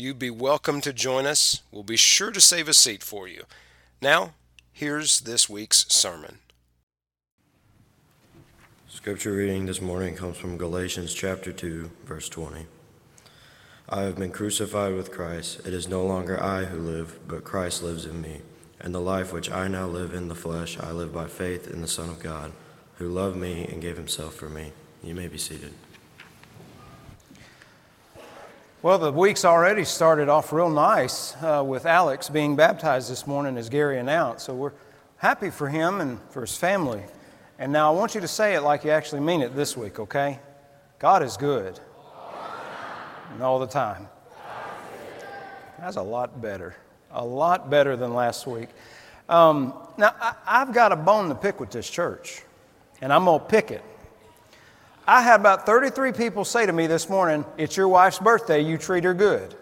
You'd be welcome to join us. We'll be sure to save a seat for you. Now, here's this week's sermon. Scripture reading this morning comes from Galatians chapter 2, verse 20. I have been crucified with Christ. It is no longer I who live, but Christ lives in me. And the life which I now live in the flesh, I live by faith in the Son of God, who loved me and gave himself for me. You may be seated. Well, the week's already started off real nice uh, with Alex being baptized this morning, as Gary announced. So we're happy for him and for his family. And now I want you to say it like you actually mean it this week, okay? God is good. And all the time. That's a lot better. A lot better than last week. Um, now, I, I've got a bone to pick with this church, and I'm going to pick it. I had about 33 people say to me this morning, It's your wife's birthday, you treat her good.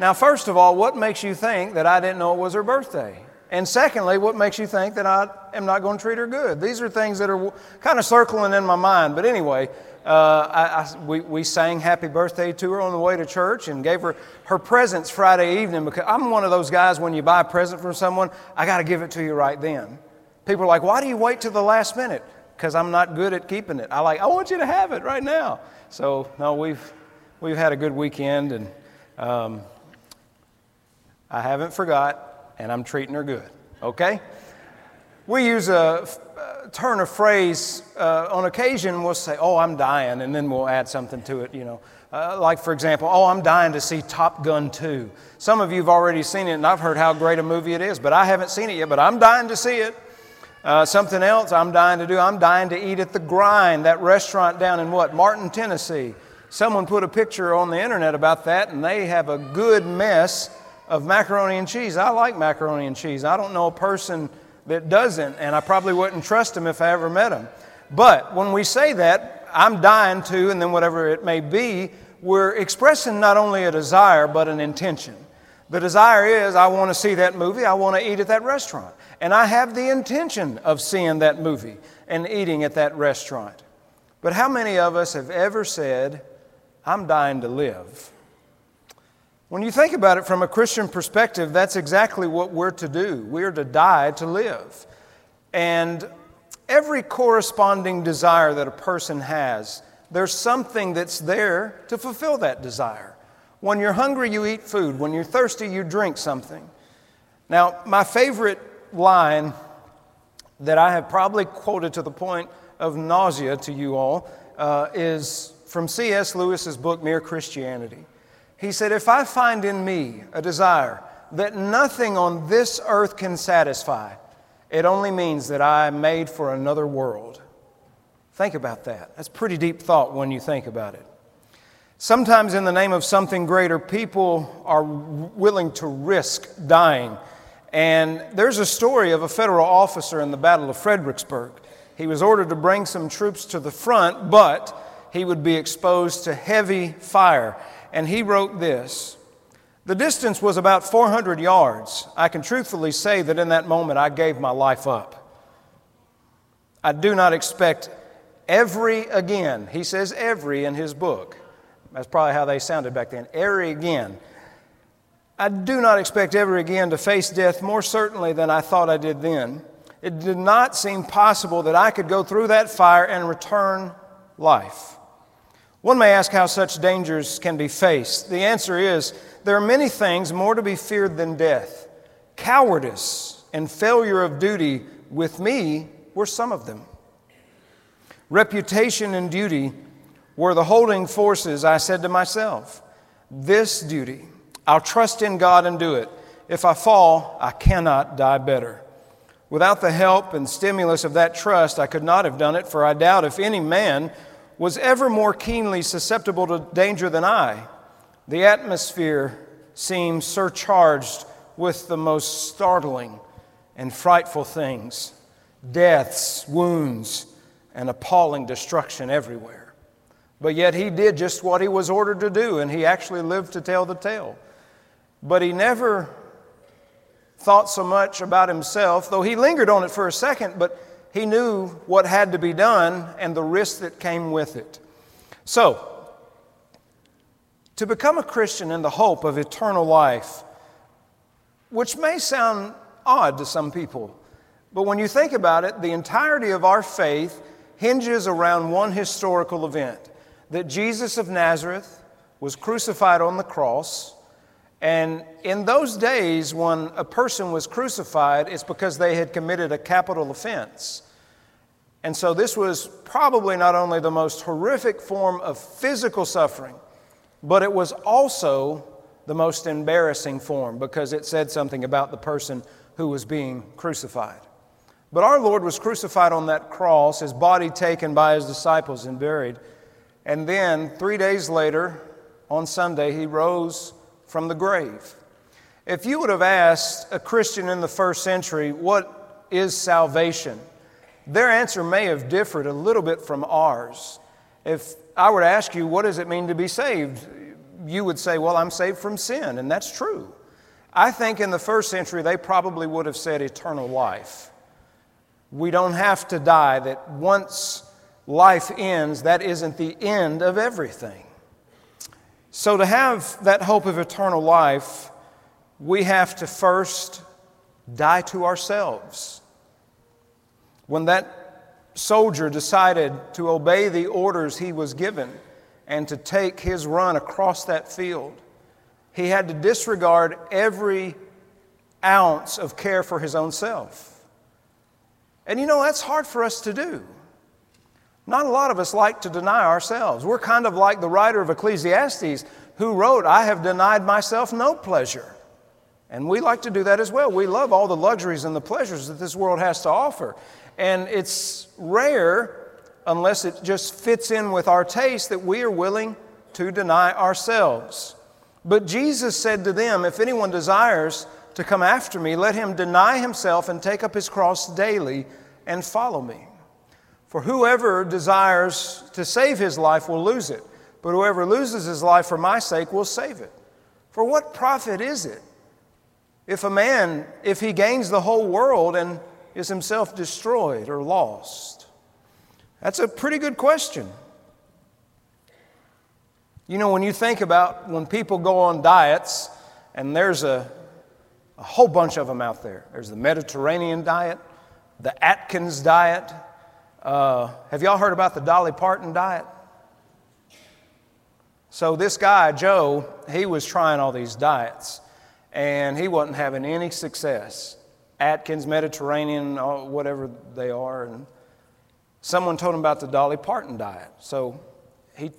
Now, first of all, what makes you think that I didn't know it was her birthday? And secondly, what makes you think that I am not going to treat her good? These are things that are kind of circling in my mind. But anyway, uh, I, I, we, we sang happy birthday to her on the way to church and gave her her presents Friday evening because I'm one of those guys when you buy a present from someone, I got to give it to you right then. People are like, why do you wait till the last minute? Because I'm not good at keeping it. I like, I want you to have it right now. So, no, we've, we've had a good weekend, and um, I haven't forgot, and I'm treating her good, okay? We use a, a turn of phrase uh, on occasion, we'll say, oh, I'm dying, and then we'll add something to it, you know. Uh, like, for example, oh, I'm dying to see Top Gun 2. Some of you have already seen it, and I've heard how great a movie it is, but I haven't seen it yet, but I'm dying to see it. Uh, something else I'm dying to do, I'm dying to eat at the Grind, that restaurant down in what? Martin, Tennessee. Someone put a picture on the internet about that, and they have a good mess of macaroni and cheese. I like macaroni and cheese. I don't know a person that doesn't, and I probably wouldn't trust them if I ever met them. But when we say that, I'm dying to, and then whatever it may be, we're expressing not only a desire, but an intention. The desire is, I want to see that movie, I want to eat at that restaurant. And I have the intention of seeing that movie and eating at that restaurant. But how many of us have ever said, I'm dying to live? When you think about it from a Christian perspective, that's exactly what we're to do. We're to die to live. And every corresponding desire that a person has, there's something that's there to fulfill that desire. When you're hungry, you eat food. When you're thirsty, you drink something. Now, my favorite line that I have probably quoted to the point of nausea to you all uh, is from C.S. Lewis's book, Mere Christianity. He said, If I find in me a desire that nothing on this earth can satisfy, it only means that I am made for another world. Think about that. That's pretty deep thought when you think about it. Sometimes, in the name of something greater, people are willing to risk dying and there's a story of a federal officer in the Battle of Fredericksburg. He was ordered to bring some troops to the front, but he would be exposed to heavy fire. And he wrote this The distance was about 400 yards. I can truthfully say that in that moment I gave my life up. I do not expect every again. He says every in his book. That's probably how they sounded back then. Every again. I do not expect ever again to face death more certainly than I thought I did then. It did not seem possible that I could go through that fire and return life. One may ask how such dangers can be faced. The answer is there are many things more to be feared than death. Cowardice and failure of duty, with me, were some of them. Reputation and duty were the holding forces, I said to myself. This duty, I'll trust in God and do it. If I fall, I cannot die better. Without the help and stimulus of that trust, I could not have done it, for I doubt if any man was ever more keenly susceptible to danger than I. The atmosphere seemed surcharged with the most startling and frightful things deaths, wounds, and appalling destruction everywhere. But yet he did just what he was ordered to do, and he actually lived to tell the tale. But he never thought so much about himself, though he lingered on it for a second, but he knew what had to be done and the risk that came with it. So, to become a Christian in the hope of eternal life, which may sound odd to some people, but when you think about it, the entirety of our faith hinges around one historical event that Jesus of Nazareth was crucified on the cross. And in those days, when a person was crucified, it's because they had committed a capital offense. And so, this was probably not only the most horrific form of physical suffering, but it was also the most embarrassing form because it said something about the person who was being crucified. But our Lord was crucified on that cross, his body taken by his disciples and buried. And then, three days later, on Sunday, he rose from the grave. If you would have asked a Christian in the first century, what is salvation? Their answer may have differed a little bit from ours. If I were to ask you, what does it mean to be saved? You would say, well, I'm saved from sin, and that's true. I think in the first century, they probably would have said eternal life. We don't have to die, that once life ends, that isn't the end of everything. So, to have that hope of eternal life, we have to first die to ourselves. When that soldier decided to obey the orders he was given and to take his run across that field, he had to disregard every ounce of care for his own self. And you know, that's hard for us to do. Not a lot of us like to deny ourselves. We're kind of like the writer of Ecclesiastes who wrote, I have denied myself no pleasure. And we like to do that as well. We love all the luxuries and the pleasures that this world has to offer. And it's rare, unless it just fits in with our taste, that we are willing to deny ourselves. But Jesus said to them, If anyone desires to come after me, let him deny himself and take up his cross daily and follow me. For whoever desires to save his life will lose it, but whoever loses his life for my sake will save it. For what profit is it if a man, if he gains the whole world and is himself destroyed or lost? That's a pretty good question. You know, when you think about when people go on diets, and there's a a whole bunch of them out there. There's the Mediterranean diet, the Atkins diet. Uh, have y'all heard about the Dolly Parton diet? So, this guy, Joe, he was trying all these diets and he wasn't having any success. Atkins, Mediterranean, whatever they are. And someone told him about the Dolly Parton diet. So, he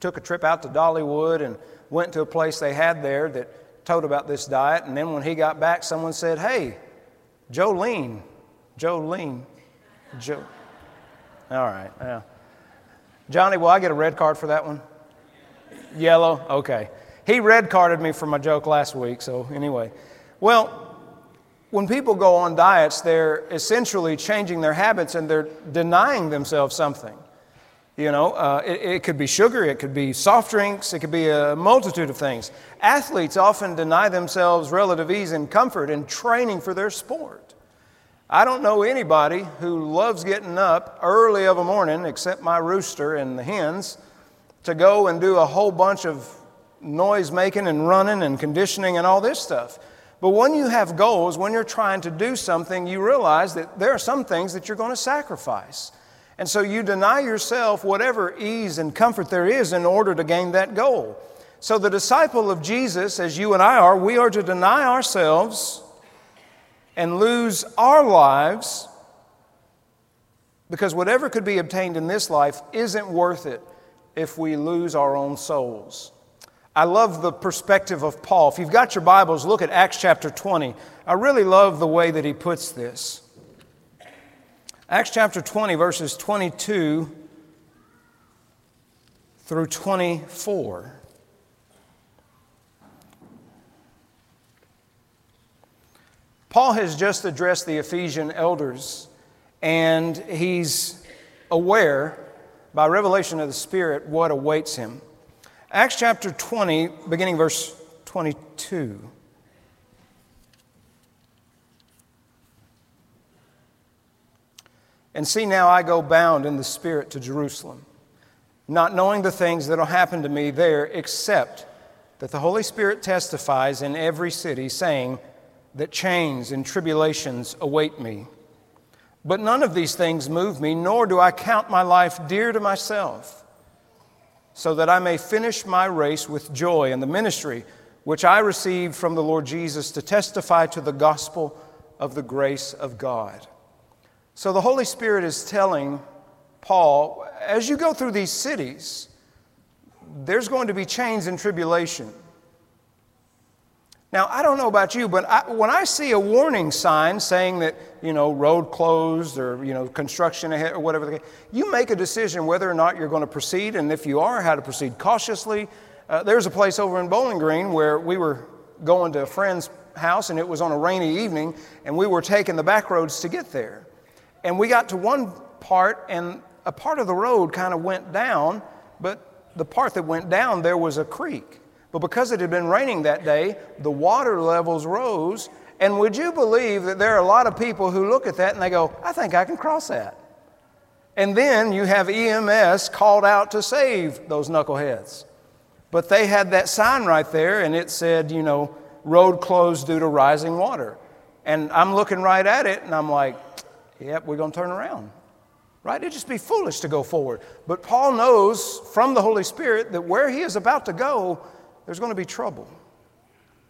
took a trip out to Dollywood and went to a place they had there that told about this diet, and then when he got back, someone said, Hey, Jolene, Jolene, Joe. All right, yeah. Johnny, will I get a red card for that one? Yellow? Okay. He red carded me for my joke last week, so anyway. Well, when people go on diets, they're essentially changing their habits and they're denying themselves something. You know, uh, it, it, could be sugar, it could be soft drinks, it could be a multitude of things. Athletes often deny themselves relative ease and comfort in training for their sport. I don't know anybody who loves getting up early of a morning, except my rooster and the hens, to go and do a whole bunch of noise making and running and conditioning and all this stuff. But when you have goals, when you're trying to do something, you realize that there are some things that you're going to sacrifice. And so you deny yourself whatever ease and comfort there is in order to gain that goal. So, the disciple of Jesus, as you and I are, we are to deny ourselves and lose our lives because whatever could be obtained in this life isn't worth it if we lose our own souls. I love the perspective of Paul. If you've got your Bibles, look at Acts chapter 20. I really love the way that he puts this. Acts chapter 20, verses 22 through 24. Paul has just addressed the Ephesian elders, and he's aware by revelation of the Spirit what awaits him. Acts chapter 20, beginning verse 22. And see, now I go bound in the Spirit to Jerusalem, not knowing the things that will happen to me there, except that the Holy Spirit testifies in every city, saying, that chains and tribulations await me. But none of these things move me, nor do I count my life dear to myself, so that I may finish my race with joy in the ministry which I received from the Lord Jesus to testify to the gospel of the grace of God. So the Holy Spirit is telling Paul, as you go through these cities, there's going to be chains and tribulation. Now, I don't know about you, but I, when I see a warning sign saying that, you know, road closed or, you know, construction ahead or whatever, you make a decision whether or not you're going to proceed, and if you are, how to proceed cautiously. Uh, there's a place over in Bowling Green where we were going to a friend's house, and it was on a rainy evening, and we were taking the back roads to get there. And we got to one part, and a part of the road kind of went down, but the part that went down, there was a creek. But because it had been raining that day, the water levels rose. And would you believe that there are a lot of people who look at that and they go, I think I can cross that? And then you have EMS called out to save those knuckleheads. But they had that sign right there and it said, you know, road closed due to rising water. And I'm looking right at it and I'm like, yep, we're going to turn around. Right? It'd just be foolish to go forward. But Paul knows from the Holy Spirit that where he is about to go, there's going to be trouble.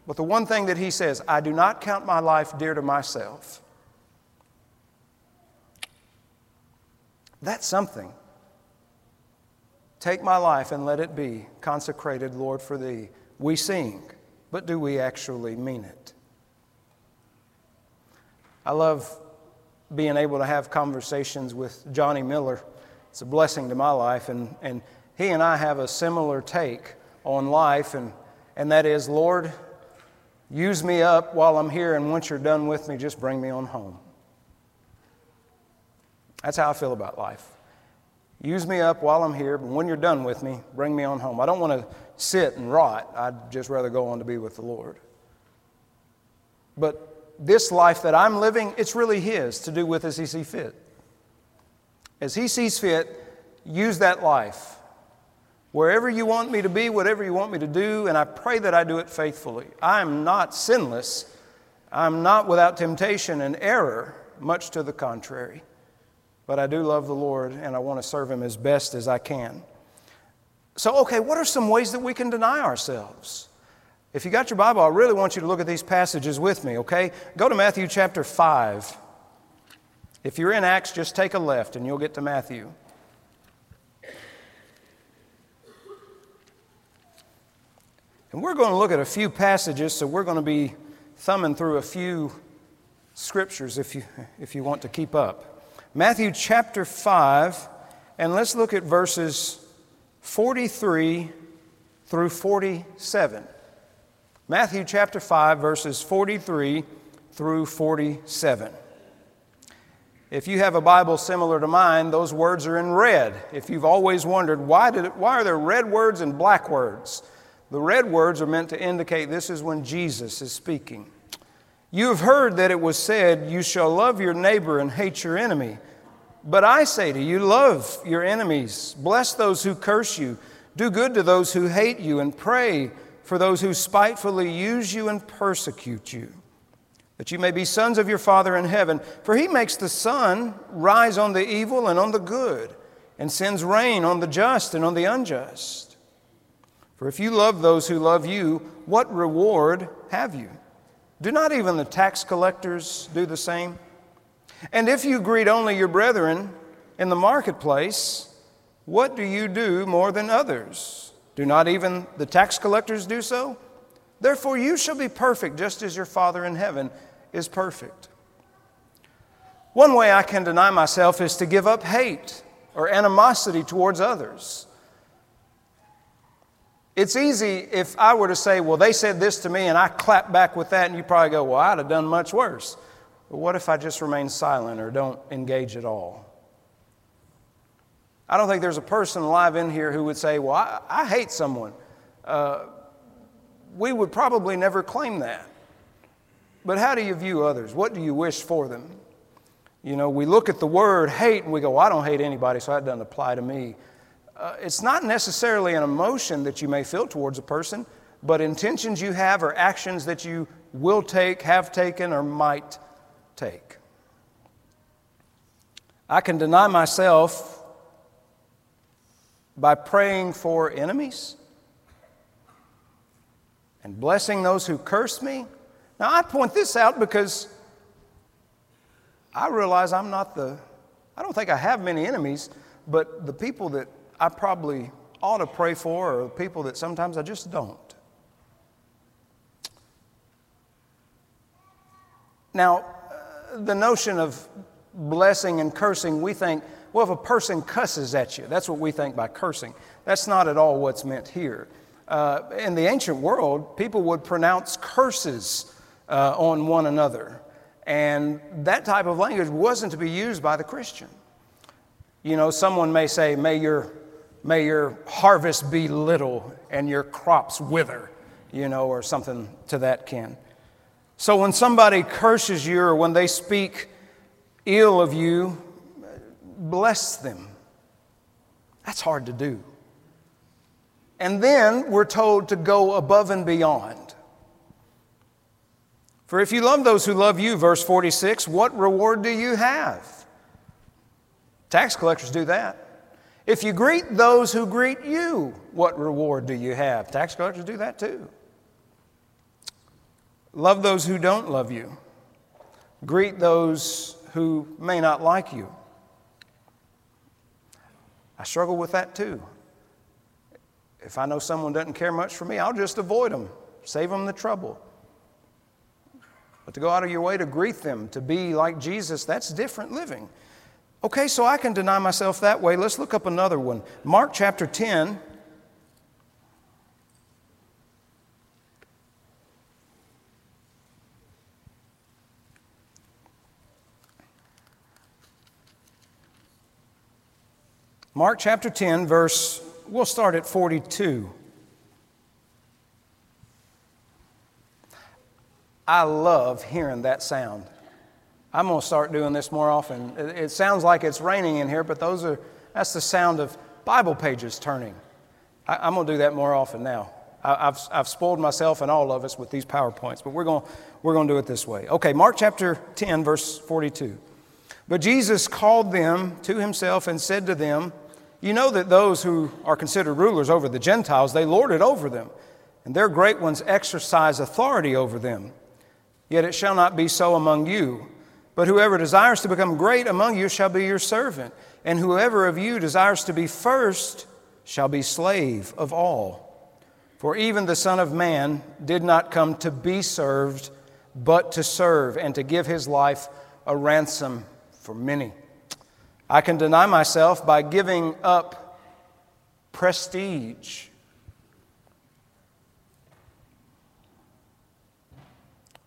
But the one thing that he says, I do not count my life dear to myself. That's something. Take my life and let it be consecrated, Lord, for thee. We sing, but do we actually mean it? I love being able to have conversations with Johnny Miller. It's a blessing to my life, and, and he and I have a similar take on life, and, and that is, Lord, use me up while I'm here, and once you're done with me, just bring me on home. That's how I feel about life. Use me up while I'm here, but when you're done with me, bring me on home. I don't want to sit and rot. I'd just rather go on to be with the Lord. But this life that I'm living, it's really His to do with as He sees fit. As He sees fit, use that life Wherever you want me to be, whatever you want me to do, and I pray that I do it faithfully. I am not sinless. I'm not without temptation and error, much to the contrary. But I do love the Lord and I want to serve Him as best as I can. So, okay, what are some ways that we can deny ourselves? If you got your Bible, I really want you to look at these passages with me, okay? Go to Matthew chapter 5. If you're in Acts, just take a left and you'll get to Matthew. And we're going to look at a few passages, so we're going to be thumbing through a few scriptures if you, if you want to keep up. Matthew chapter 5, and let's look at verses 43 through 47. Matthew chapter 5, verses 43 through 47. If you have a Bible similar to mine, those words are in red. If you've always wondered, why, did it, why are there red words and black words? The red words are meant to indicate this is when Jesus is speaking. You have heard that it was said, You shall love your neighbor and hate your enemy. But I say to you, love your enemies, bless those who curse you, do good to those who hate you, and pray for those who spitefully use you and persecute you, that you may be sons of your Father in heaven. For he makes the sun rise on the evil and on the good, and sends rain on the just and on the unjust. For if you love those who love you, what reward have you? Do not even the tax collectors do the same? And if you greet only your brethren in the marketplace, what do you do more than others? Do not even the tax collectors do so? Therefore, you shall be perfect just as your Father in heaven is perfect. One way I can deny myself is to give up hate or animosity towards others. It's easy if I were to say, Well, they said this to me, and I clap back with that, and you probably go, Well, I'd have done much worse. But what if I just remain silent or don't engage at all? I don't think there's a person alive in here who would say, Well, I, I hate someone. Uh, we would probably never claim that. But how do you view others? What do you wish for them? You know, we look at the word hate and we go, well, I don't hate anybody, so that doesn't apply to me. Uh, it's not necessarily an emotion that you may feel towards a person, but intentions you have or actions that you will take, have taken, or might take. I can deny myself by praying for enemies and blessing those who curse me. Now, I point this out because I realize I'm not the, I don't think I have many enemies, but the people that I probably ought to pray for are people that sometimes I just don't. Now, uh, the notion of blessing and cursing, we think, well, if a person cusses at you, that's what we think by cursing. That's not at all what's meant here. Uh, in the ancient world, people would pronounce curses uh, on one another. And that type of language wasn't to be used by the Christian. You know, someone may say, May your, may your harvest be little and your crops wither, you know, or something to that kin. So when somebody curses you or when they speak ill of you, bless them. That's hard to do. And then we're told to go above and beyond. For if you love those who love you, verse 46, what reward do you have? Tax collectors do that. If you greet those who greet you, what reward do you have? Tax collectors do that too. Love those who don't love you. Greet those who may not like you. I struggle with that too. If I know someone doesn't care much for me, I'll just avoid them, save them the trouble. But to go out of your way to greet them, to be like Jesus, that's different living. Okay, so I can deny myself that way. Let's look up another one. Mark chapter 10. Mark chapter 10, verse We'll start at 42. I love hearing that sound. I'm going to start doing this more often. It sounds like it's raining in here, but those are, that's the sound of Bible pages turning. I, am going to do that more often now. I, have I've spoiled myself and all of us with these PowerPoints, but we're going, we're going to do it this way. Okay, Mark chapter 10, verse 42. But Jesus called them to himself and said to them, you know that those who are considered rulers over the Gentiles, they lord it over them, and their great ones exercise authority over them. Yet it shall not be so among you. But whoever desires to become great among you shall be your servant, and whoever of you desires to be first shall be slave of all. For even the Son of Man did not come to be served, but to serve, and to give his life a ransom for many. I can deny myself by giving up prestige.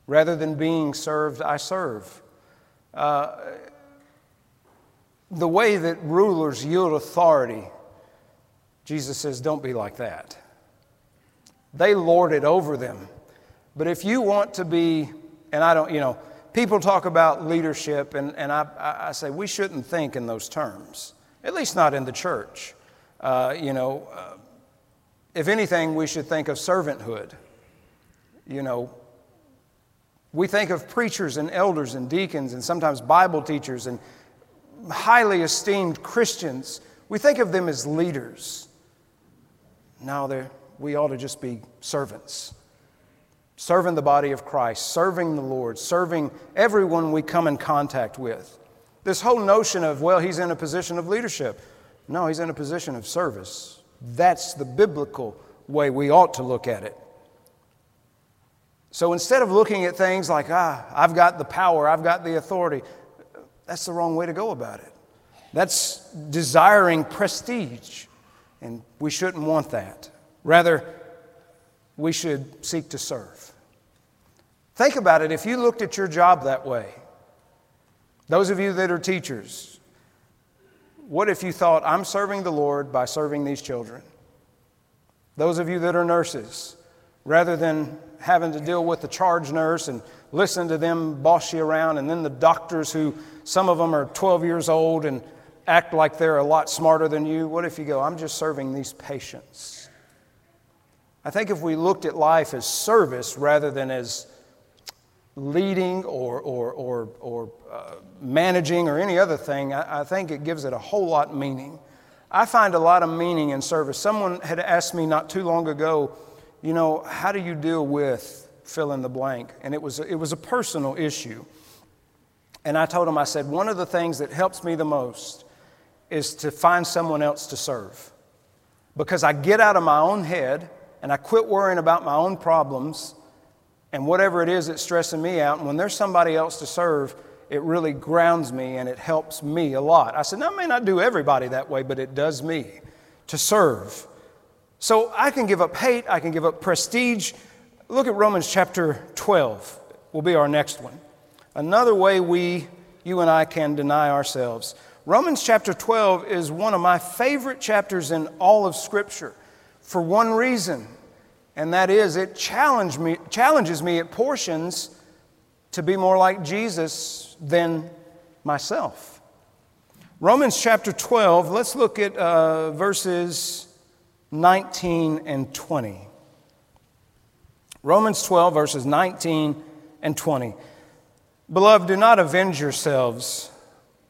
Rather than being served, I serve. Uh, the way that rulers yield authority, Jesus says, don't be like that. They lord it over them. But if you want to be, and I don't, you know, people talk about leadership, and, and I, I say we shouldn't think in those terms, at least not in the church. Uh, you know, uh, if anything, we should think of servanthood. You know, we think of preachers and elders and deacons and sometimes Bible teachers and highly esteemed Christians. We think of them as leaders. Now, we ought to just be servants serving the body of Christ, serving the Lord, serving everyone we come in contact with. This whole notion of, well, he's in a position of leadership. No, he's in a position of service. That's the biblical way we ought to look at it. So instead of looking at things like, ah, I've got the power, I've got the authority, that's the wrong way to go about it. That's desiring prestige, and we shouldn't want that. Rather, we should seek to serve. Think about it if you looked at your job that way. Those of you that are teachers, what if you thought, I'm serving the Lord by serving these children? Those of you that are nurses, rather than having to deal with the charge nurse and listen to them boss you around, and then the doctors who some of them are 12 years old and act like they're a lot smarter than you, what if you go, I'm just serving these patients? I think if we looked at life as service rather than as leading or, or, or, or uh, managing or any other thing, I, I think it gives it a whole lot meaning. I find a lot of meaning in service. Someone had asked me not too long ago, you know, how do you deal with fill in the blank? And it was, it was a personal issue. And I told him, I said, one of the things that helps me the most is to find someone else to serve. Because I get out of my own head and I quit worrying about my own problems and whatever it is that's stressing me out. And when there's somebody else to serve, it really grounds me and it helps me a lot. I said, I may not do everybody that way, but it does me to serve. So I can give up hate, I can give up prestige. Look at Romans chapter 12, will be our next one. Another way we, you and I, can deny ourselves. Romans chapter 12 is one of my favorite chapters in all of Scripture for one reason and that is it challenge me, challenges me at portions to be more like Jesus than myself. Romans chapter 12, let's look at uh, verses 19 and 20. Romans 12, verses 19 and 20. Beloved, do not avenge yourselves,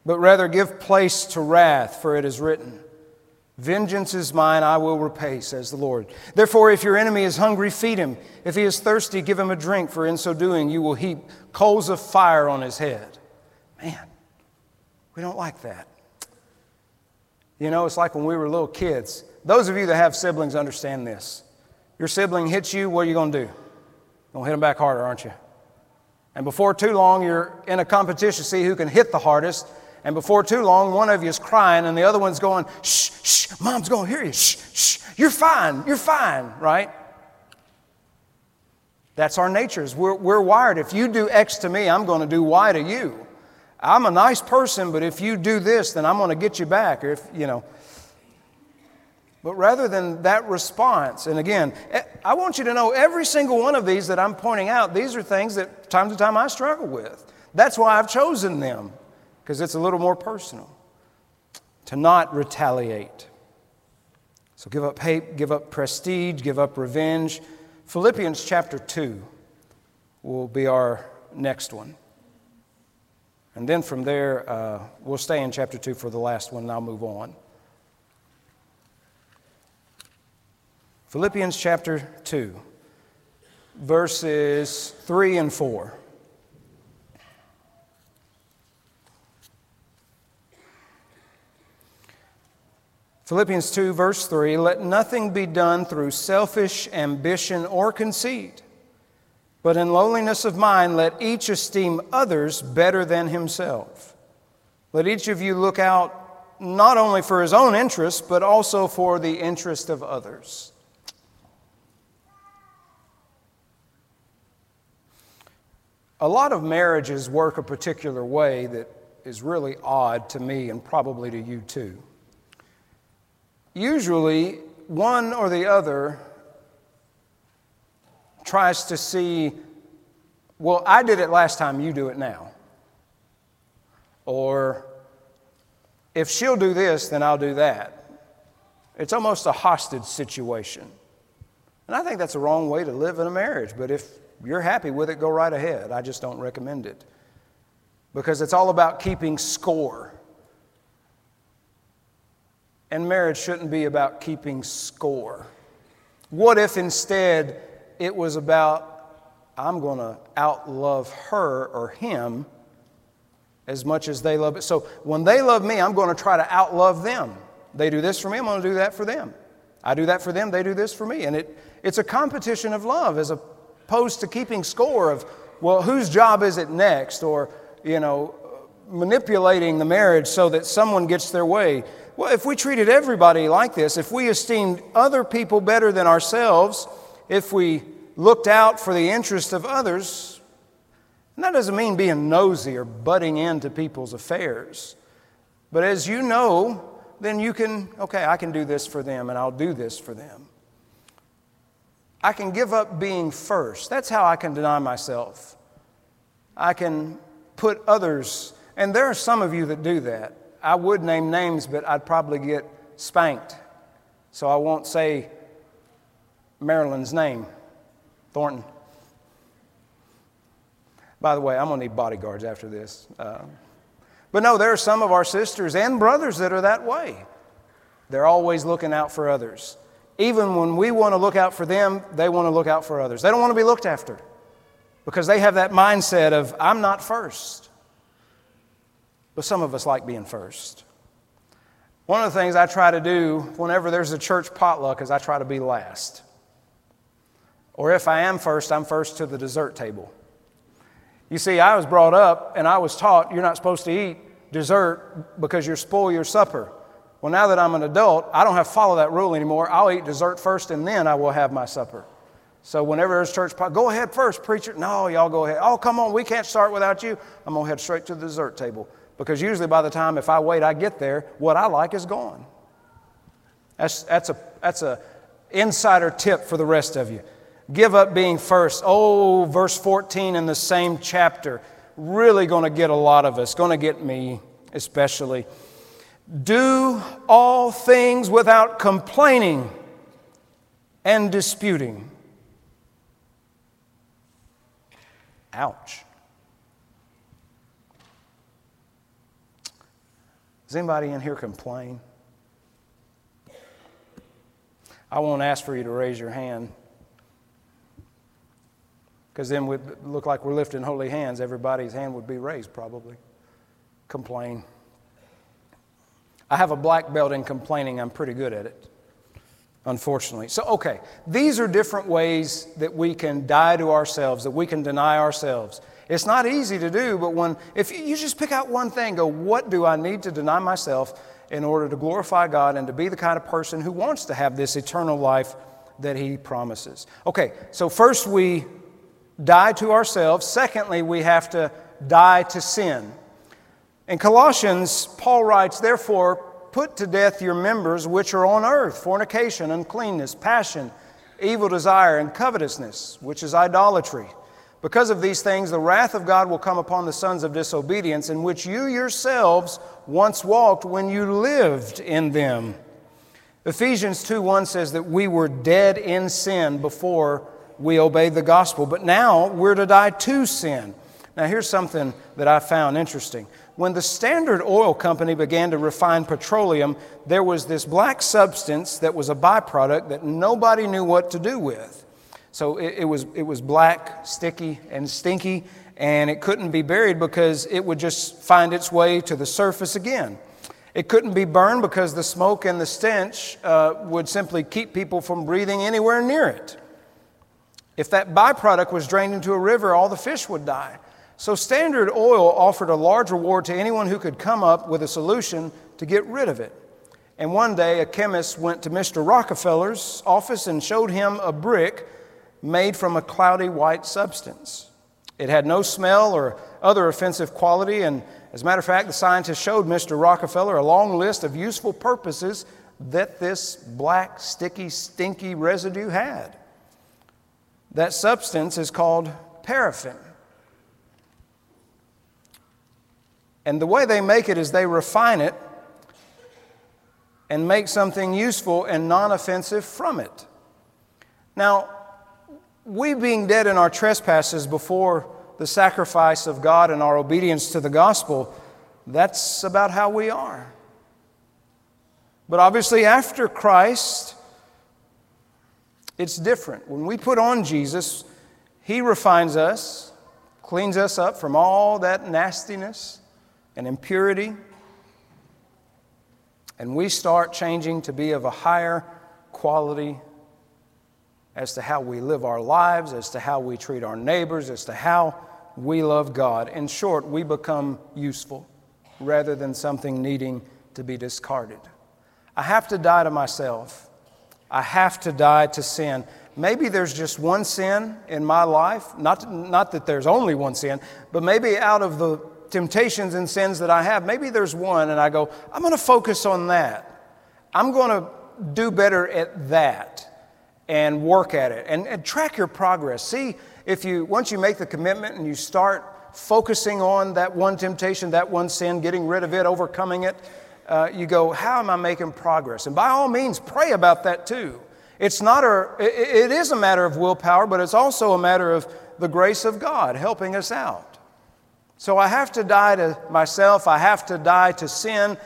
but rather give place to wrath, for it is written. Vengeance is mine, I will repay, says the Lord. Therefore, if your enemy is hungry, feed him. If he is thirsty, give him a drink, for in so doing, you will heap coals of fire on his head. Man, we don't like that. You know, it's like when we were little kids. Those of you that have siblings understand this. Your sibling hits you, what are you going to do? You're going to hit them back harder, aren't you? And before too long, you're in a competition to see who can hit the hardest and before too long, one of you is crying and the other one's going, shh, shh, mom's going to hear you. Shh, shh, you're fine, you're fine, right? That's our natures. We're, we're wired. If you do X to me, I'm going to do Y to you. I'm a nice person, but if you do this, then I'm going to get you back. Or if, you know. But rather than that response, and again, eh, I want you to know every single one of these that I'm pointing out, these are things that time to time I struggle with. That's why I've chosen them because it's a little more personal. To not retaliate. So give up hate, give up prestige, give up revenge. Philippians chapter 2 will be our next one. And then from there, uh, we'll stay in chapter 2 for the last one, and I'll move on. Philippians chapter 2, verses 3 and 4. Philippians 2, verse 3 Let nothing be done through selfish ambition or conceit, but in lowliness of mind, let each esteem others better than himself. Let each of you look out not only for his own interest, but also for the interest of others. A lot of marriages work a particular way that is really odd to me and probably to you too. Usually, one or the other tries to see, well, I did it last time, you do it now. Or, if she'll do this, then I'll do that. It's almost a hostage situation. And I think that's a wrong way to live in a marriage, but if you're happy with it, go right ahead. I just don't recommend it. Because it's all about keeping score. And marriage shouldn't be about keeping score. What if instead it was about, I'm going to outlove her or him as much as they love it? So when they love me, I'm going to try to outlove them. They do this for me, I'm going to do that for them. I do that for them, they do this for me. And it, it's a competition of love as opposed to keeping score of, well, whose job is it next? Or, you know, manipulating the marriage so that someone gets their way. Well, if we treated everybody like this, if we esteemed other people better than ourselves, if we looked out for the interest of others, and that doesn't mean being nosy or butting into people's affairs. But as you know, then you can, okay, I can do this for them and I'll do this for them. I can give up being first. That's how I can deny myself. I can put others, and there are some of you that do that. I would name names, but I'd probably get spanked. So I won't say Marilyn's name, Thornton. By the way, I'm going to need bodyguards after this. Uh, but no, there are some of our sisters and brothers that are that way. They're always looking out for others. Even when we want to look out for them, they want to look out for others. They don't want to be looked after because they have that mindset of, I'm not first. But some of us like being first. One of the things I try to do whenever there's a church potluck is I try to be last. Or if I am first, I'm first to the dessert table. You see, I was brought up and I was taught you're not supposed to eat dessert because you spoil your supper. Well, now that I'm an adult, I don't have to follow that rule anymore. I'll eat dessert first and then I will have my supper. So whenever there's church, go ahead first, preacher. No, y'all go ahead. Oh, come on, we can't start without you. I'm going to head straight to the dessert table. Because usually by the time if I wait, I get there, what I like is gone. That's, that's, a, that's a insider tip for the rest of you. Give up being first. Oh, verse 14 in the same chapter. Really going to get a lot of us, going to get me especially. Do all things without complaining and disputing. Ouch. Does anybody in here complain? I won't ask for you to raise your hand because then we'd look like we're lifting holy hands. Everybody's hand would be raised, probably. Complain. I have a black belt in complaining. I'm pretty good at it, unfortunately. So, okay, these are different ways that we can die to ourselves, that we can deny ourselves. It's not easy to do, but when, if you just pick out one thing, go, what do I need to deny myself in order to glorify God and to be the kind of person who wants to have this eternal life that He promises? Okay, so first we die to ourselves. Secondly, we have to die to sin. In Colossians, Paul writes, Therefore, put to death your members which are on earth fornication, uncleanness, passion, evil desire, and covetousness, which is idolatry. Because of these things, the wrath of God will come upon the sons of disobedience, in which you yourselves once walked when you lived in them. Ephesians 2 1 says that we were dead in sin before we obeyed the gospel, but now we're to die to sin. Now, here's something that I found interesting. When the Standard Oil Company began to refine petroleum, there was this black substance that was a byproduct that nobody knew what to do with. So it, it, was, it was black, sticky, and stinky, and it couldn't be buried because it would just find its way to the surface again. It couldn't be burned because the smoke and the stench uh, would simply keep people from breathing anywhere near it. If that byproduct was drained into a river, all the fish would die. So Standard Oil offered a large reward to anyone who could come up with a solution to get rid of it. And one day, a chemist went to Mr. Rockefeller's office and showed him a brick made from a cloudy white substance. It had no smell or other offensive quality, and as a matter of fact, the scientist showed Mr. Rockefeller a long list of useful purposes that this black, sticky, stinky residue had. That substance is called paraffin. And the way they make it is they refine it and make something useful and non offensive from it. Now, we being dead in our trespasses before the sacrifice of God and our obedience to the gospel, that's about how we are. But obviously, after Christ, it's different. When we put on Jesus, He refines us, cleans us up from all that nastiness and impurity, and we start changing to be of a higher quality as to how we live our lives, as to how we treat our neighbors, as to how we love God. In short, we become useful rather than something needing to be discarded. I have to die to myself. I have to die to sin. maybe there's just one sin in my life. Not, not that there's only one sin, but maybe out of the temptations and sins that I have, maybe there's one, and I go, I'm going to focus on that. I'm going to do better at that and work at it and, and track your progress. See if you, once you make the commitment and you start focusing on that one temptation, that one sin, getting rid of it, overcoming it, uh, you go, How am I making progress? And by all means, pray about that too. It's not a, it is a matter of willpower, but it's also a matter of the grace of God helping us out. So I have to die to myself, I have to die to sin,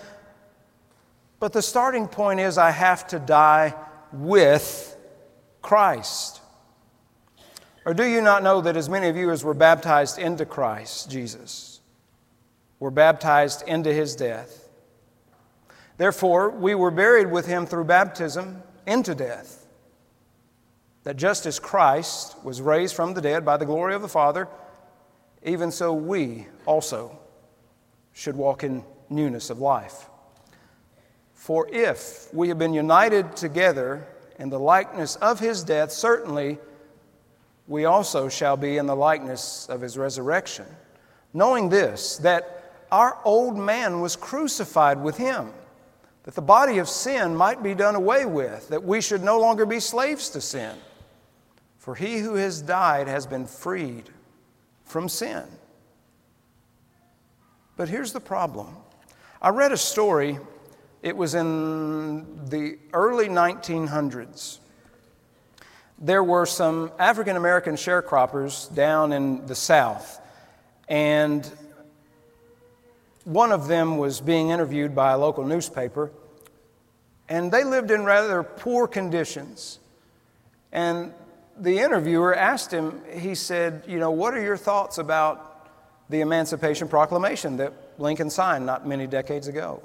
but the starting point is I have to die with Christ. Or do you not know that as many of you as were baptized into Christ Jesus were baptized into his death? Therefore, we were buried with him through baptism into death. That just as Christ was raised from the dead by the glory of the Father, even so we also should walk in newness of life. For if we have been united together in the likeness of his death, certainly we also shall be in the likeness of his resurrection. Knowing this, that our old man was crucified with him, that the body of sin might be done away with, that we should no longer be slaves to sin. For he who has died has been freed from sin. But here's the problem I read a story, it was in the early 1900s there were some African American sharecroppers down in the South, and one of them was being interviewed by a local newspaper, and they lived in rather poor conditions. And the interviewer asked him, he said, You know, what are your thoughts about the Emancipation Proclamation that Lincoln signed not many decades ago?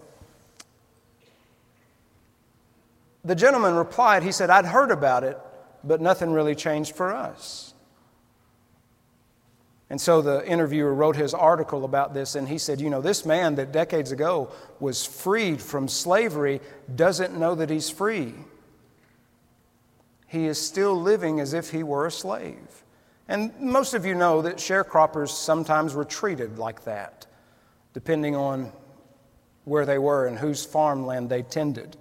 The gentleman replied, He said, I'd heard about it, but nothing really changed for us. And so the interviewer wrote his article about this, and he said, You know, this man that decades ago was freed from slavery doesn't know that he's free. He is still living as if he were a slave. And most of you know that sharecroppers sometimes were treated like that, depending on where they were and whose farmland they tended.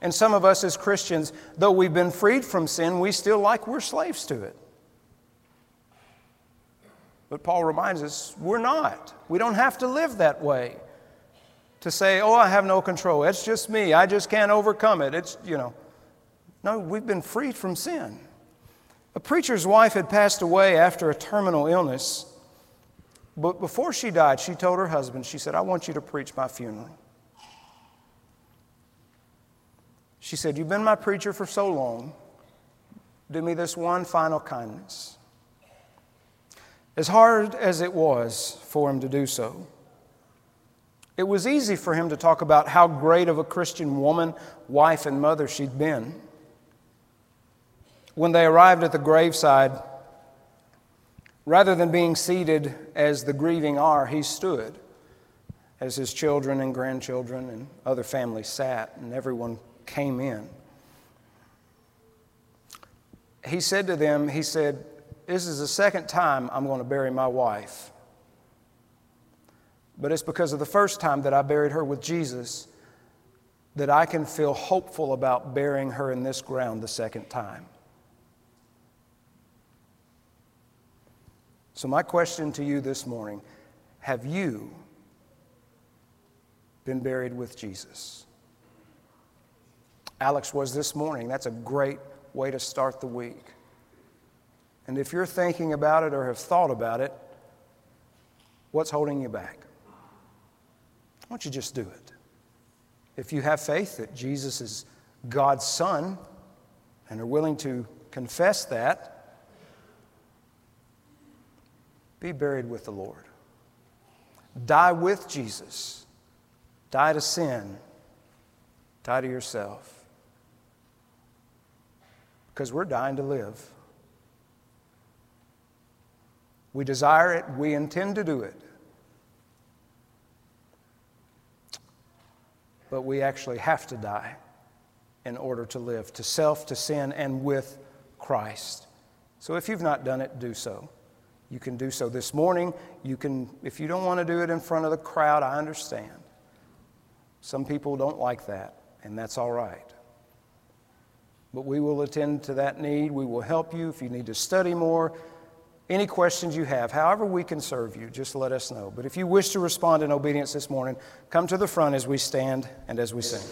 And some of us as Christians, though we've been freed from sin, we still like we're slaves to it. But Paul reminds us we're not. We don't have to live that way. To say, oh, I have no control. It's just me. I just can't overcome it. It's, you know. No, we've been freed from sin. A preacher's wife had passed away after a terminal illness. But before she died, she told her husband, she said, I want you to preach my funeral. She said, You've been my preacher for so long. Do me this one final kindness. As hard as it was for him to do so, it was easy for him to talk about how great of a Christian woman, wife, and mother she'd been. When they arrived at the graveside, rather than being seated as the grieving are, he stood as his children and grandchildren and other families sat, and everyone came in. He said to them, He said, This is the second time I'm going to bury my wife. But it's because of the first time that I buried her with Jesus that I can feel hopeful about burying her in this ground the second time. So, my question to you this morning have you been buried with Jesus? Alex was this morning. That's a great way to start the week. And if you're thinking about it or have thought about it, what's holding you back? Why don't you just do it? If you have faith that Jesus is God's Son and are willing to confess that, be buried with the Lord. Die with Jesus. Die to sin. Die to yourself because we're dying to live. We desire it, we intend to do it. But we actually have to die in order to live, to self, to sin, and with Christ. So if you've not done it, do so. You can do so this morning. You can, if you don't want to do it in front of the crowd, I understand. Some people don't like that, and that's all right. But we will attend to that need. We will help you if you need to study more. Any questions you have, however we can serve you, just let us know. But if you wish to respond in obedience this morning, come to the front as we stand and as we sing.